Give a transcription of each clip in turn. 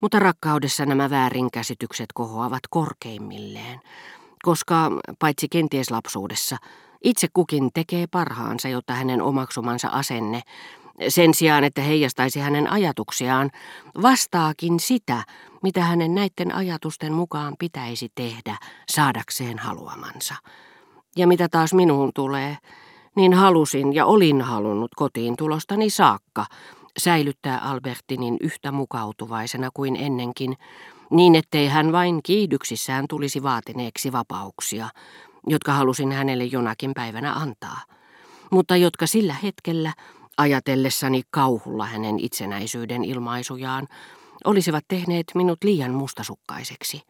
Mutta rakkaudessa nämä väärinkäsitykset kohoavat korkeimmilleen, koska, paitsi kenties lapsuudessa, itse kukin tekee parhaansa, jotta hänen omaksumansa asenne, sen sijaan että heijastaisi hänen ajatuksiaan, vastaakin sitä, mitä hänen näiden ajatusten mukaan pitäisi tehdä saadakseen haluamansa. Ja mitä taas minuun tulee, niin halusin ja olin halunnut kotiin tulostani saakka säilyttää Albertinin yhtä mukautuvaisena kuin ennenkin, niin ettei hän vain kiihdyksissään tulisi vaatineeksi vapauksia, jotka halusin hänelle jonakin päivänä antaa, mutta jotka sillä hetkellä, ajatellessani kauhulla hänen itsenäisyyden ilmaisujaan, olisivat tehneet minut liian mustasukkaiseksi.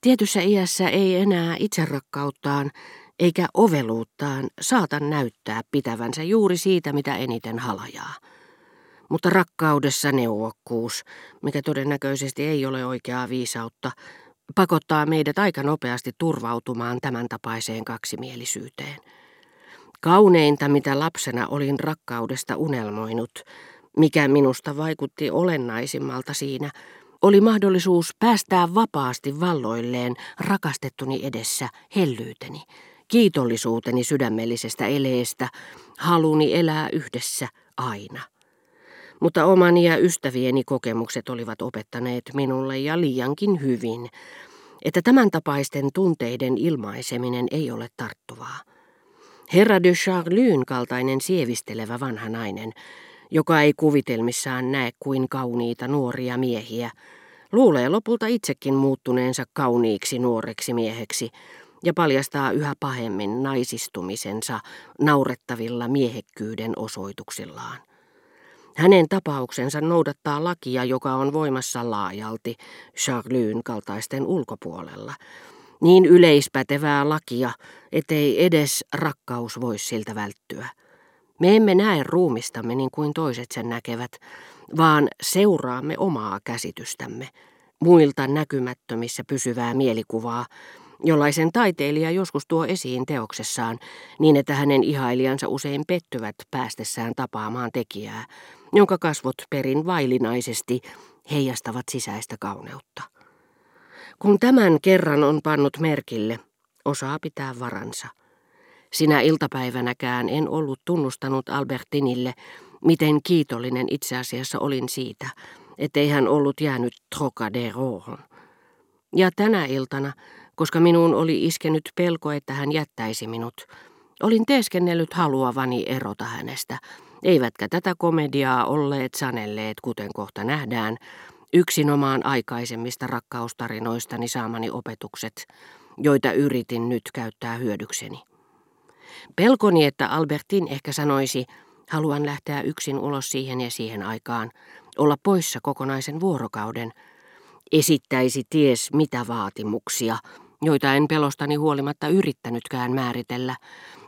Tietyssä iässä ei enää itserakkauttaan eikä oveluuttaan saata näyttää pitävänsä juuri siitä, mitä eniten halajaa. Mutta rakkaudessa neuvokkuus, mikä todennäköisesti ei ole oikeaa viisautta, pakottaa meidät aika nopeasti turvautumaan tämän tapaiseen kaksimielisyyteen. Kauneinta, mitä lapsena olin rakkaudesta unelmoinut, mikä minusta vaikutti olennaisimmalta siinä, oli mahdollisuus päästää vapaasti valloilleen rakastettuni edessä hellyyteni, kiitollisuuteni sydämellisestä eleestä, haluni elää yhdessä aina. Mutta omani ja ystävieni kokemukset olivat opettaneet minulle ja liiankin hyvin, että tämän tapaisten tunteiden ilmaiseminen ei ole tarttuvaa. Herra de Charlyn kaltainen sievistelevä vanha nainen, joka ei kuvitelmissaan näe kuin kauniita nuoria miehiä, luulee lopulta itsekin muuttuneensa kauniiksi nuoreksi mieheksi ja paljastaa yhä pahemmin naisistumisensa naurettavilla miehekkyyden osoituksillaan. Hänen tapauksensa noudattaa lakia, joka on voimassa laajalti Charlyn kaltaisten ulkopuolella. Niin yleispätevää lakia, ettei edes rakkaus voi siltä välttyä. Me emme näe ruumistamme niin kuin toiset sen näkevät, vaan seuraamme omaa käsitystämme, muilta näkymättömissä pysyvää mielikuvaa, jollaisen taiteilija joskus tuo esiin teoksessaan niin, että hänen ihailijansa usein pettyvät päästessään tapaamaan tekijää, jonka kasvot perin vailinaisesti heijastavat sisäistä kauneutta. Kun tämän kerran on pannut merkille, osaa pitää varansa. Sinä iltapäivänäkään en ollut tunnustanut Albertinille, miten kiitollinen itse asiassa olin siitä, ettei hän ollut jäänyt Trocaderoon. Ja tänä iltana, koska minuun oli iskenyt pelko, että hän jättäisi minut, olin teeskennellyt haluavani erota hänestä, eivätkä tätä komediaa olleet sanelleet, kuten kohta nähdään, yksinomaan aikaisemmista rakkaustarinoistani saamani opetukset, joita yritin nyt käyttää hyödykseni. Pelkoni, että Albertin ehkä sanoisi, haluan lähteä yksin ulos siihen ja siihen aikaan, olla poissa kokonaisen vuorokauden, esittäisi ties mitä vaatimuksia, joita en pelostani huolimatta yrittänytkään määritellä,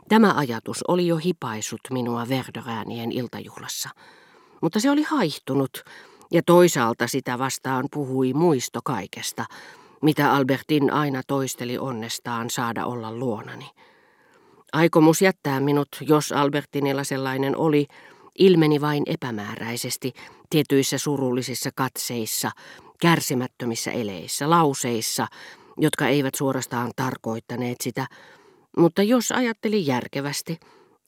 Tämä ajatus oli jo hipaissut minua Verderäänien iltajuhlassa, mutta se oli haihtunut ja toisaalta sitä vastaan puhui muisto kaikesta, mitä Albertin aina toisteli onnestaan saada olla luonani. Aikomus jättää minut, jos Albertinilla sellainen oli, ilmeni vain epämääräisesti tietyissä surullisissa katseissa, kärsimättömissä eleissä, lauseissa, jotka eivät suorastaan tarkoittaneet sitä, mutta jos ajatteli järkevästi,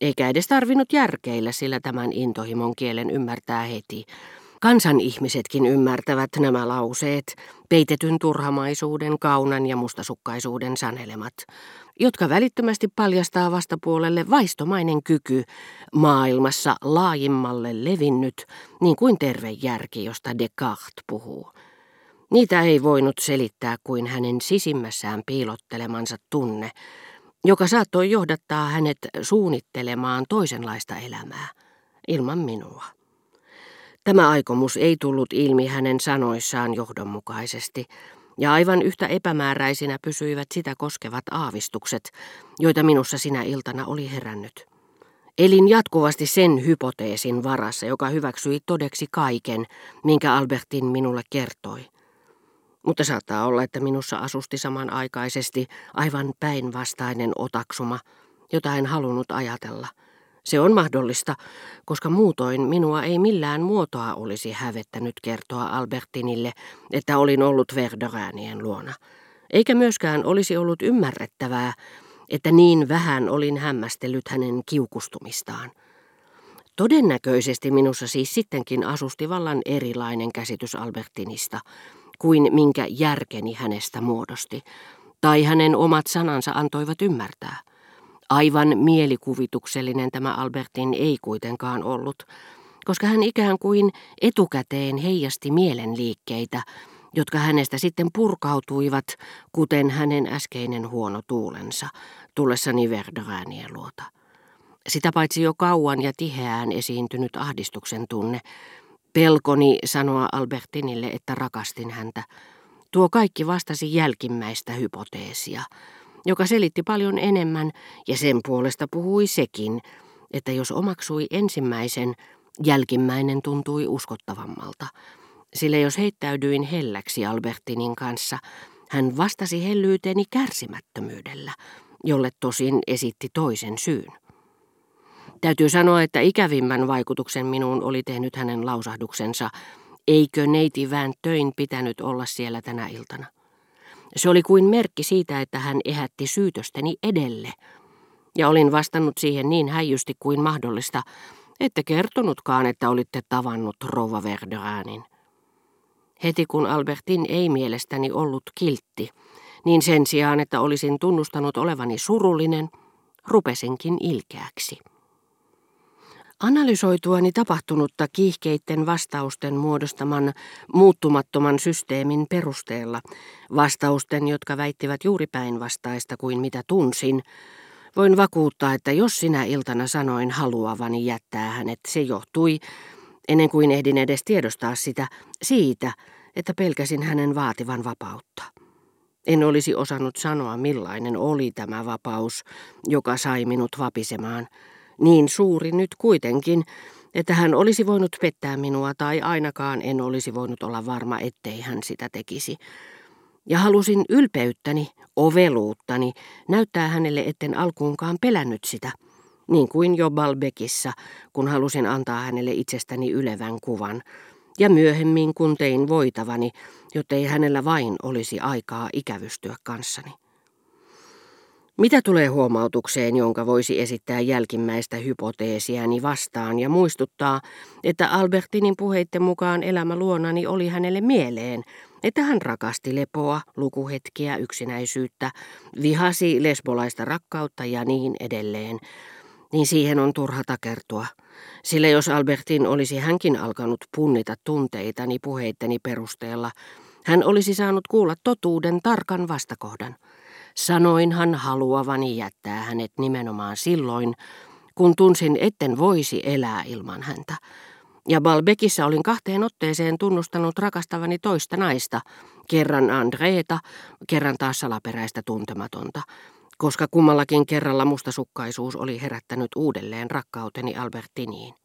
eikä edes tarvinnut järkeillä, sillä tämän intohimon kielen ymmärtää heti. Kansan ihmisetkin ymmärtävät nämä lauseet, peitetyn turhamaisuuden, kaunan ja mustasukkaisuuden sanelemat, jotka välittömästi paljastaa vastapuolelle vaistomainen kyky maailmassa laajimmalle levinnyt, niin kuin terve järki, josta Descartes puhuu. Niitä ei voinut selittää kuin hänen sisimmässään piilottelemansa tunne, joka saattoi johdattaa hänet suunnittelemaan toisenlaista elämää, ilman minua. Tämä aikomus ei tullut ilmi hänen sanoissaan johdonmukaisesti, ja aivan yhtä epämääräisinä pysyivät sitä koskevat aavistukset, joita minussa sinä iltana oli herännyt. Elin jatkuvasti sen hypoteesin varassa, joka hyväksyi todeksi kaiken, minkä Albertin minulle kertoi. Mutta saattaa olla, että minussa asusti samanaikaisesti aivan päinvastainen otaksuma, jota en halunnut ajatella, Se on mahdollista, koska muutoin minua ei millään muotoa olisi hävettänyt kertoa Albertinille, että olin ollut Verderäänien luona. Eikä myöskään olisi ollut ymmärrettävää, että niin vähän olin hämmästellyt hänen kiukustumistaan. Todennäköisesti minussa siis sittenkin asusti vallan erilainen käsitys Albertinista, kuin minkä järkeni hänestä muodosti, tai hänen omat sanansa antoivat ymmärtää. Aivan mielikuvituksellinen tämä Albertin ei kuitenkaan ollut, koska hän ikään kuin etukäteen heijasti mielenliikkeitä, jotka hänestä sitten purkautuivat, kuten hänen äskeinen huono tuulensa, tullessani Verderäänien luota. Sitä paitsi jo kauan ja tiheään esiintynyt ahdistuksen tunne, pelkoni sanoa Albertinille, että rakastin häntä, tuo kaikki vastasi jälkimmäistä hypoteesia, joka selitti paljon enemmän ja sen puolesta puhui sekin, että jos omaksui ensimmäisen, jälkimmäinen tuntui uskottavammalta, sillä jos heittäydyin helläksi Albertinin kanssa, hän vastasi hellyyteeni kärsimättömyydellä, jolle tosin esitti toisen syyn. Täytyy sanoa, että ikävimmän vaikutuksen minuun oli tehnyt hänen lausahduksensa, eikö neiti Vään töin pitänyt olla siellä tänä iltana. Se oli kuin merkki siitä, että hän ehätti syytösteni edelle, ja olin vastannut siihen niin häijysti kuin mahdollista, ette kertonutkaan, että olitte tavannut Rova Verderäänin. Heti kun Albertin ei mielestäni ollut kiltti, niin sen sijaan, että olisin tunnustanut olevani surullinen, rupesinkin ilkeäksi. Analysoituani tapahtunutta kiihkeitten vastausten muodostaman muuttumattoman systeemin perusteella, vastausten, jotka väittivät juuri päinvastaista kuin mitä tunsin, voin vakuuttaa, että jos sinä iltana sanoin haluavani jättää hänet, se johtui, ennen kuin ehdin edes tiedostaa sitä, siitä, että pelkäsin hänen vaativan vapautta. En olisi osannut sanoa, millainen oli tämä vapaus, joka sai minut vapisemaan – niin suuri nyt kuitenkin, että hän olisi voinut pettää minua tai ainakaan en olisi voinut olla varma, ettei hän sitä tekisi. Ja halusin ylpeyttäni, oveluuttani, näyttää hänelle, etten alkuunkaan pelännyt sitä, niin kuin jo Balbekissa, kun halusin antaa hänelle itsestäni ylevän kuvan, ja myöhemmin kun tein voitavani, jottei hänellä vain olisi aikaa ikävystyä kanssani. Mitä tulee huomautukseen, jonka voisi esittää jälkimmäistä hypoteesiäni vastaan ja muistuttaa, että Albertinin puheitten mukaan elämä luonani oli hänelle mieleen, että hän rakasti lepoa, lukuhetkiä, yksinäisyyttä, vihasi lesbolaista rakkautta ja niin edelleen, niin siihen on turha takertua. Sillä jos Albertin olisi hänkin alkanut punnita tunteitani puheitteni perusteella, hän olisi saanut kuulla totuuden tarkan vastakohdan. Sanoinhan haluavani jättää hänet nimenomaan silloin, kun tunsin, etten voisi elää ilman häntä. Ja Balbekissa olin kahteen otteeseen tunnustanut rakastavani toista naista, kerran Andreeta, kerran taas salaperäistä tuntematonta, koska kummallakin kerralla mustasukkaisuus oli herättänyt uudelleen rakkauteni Albertiniin.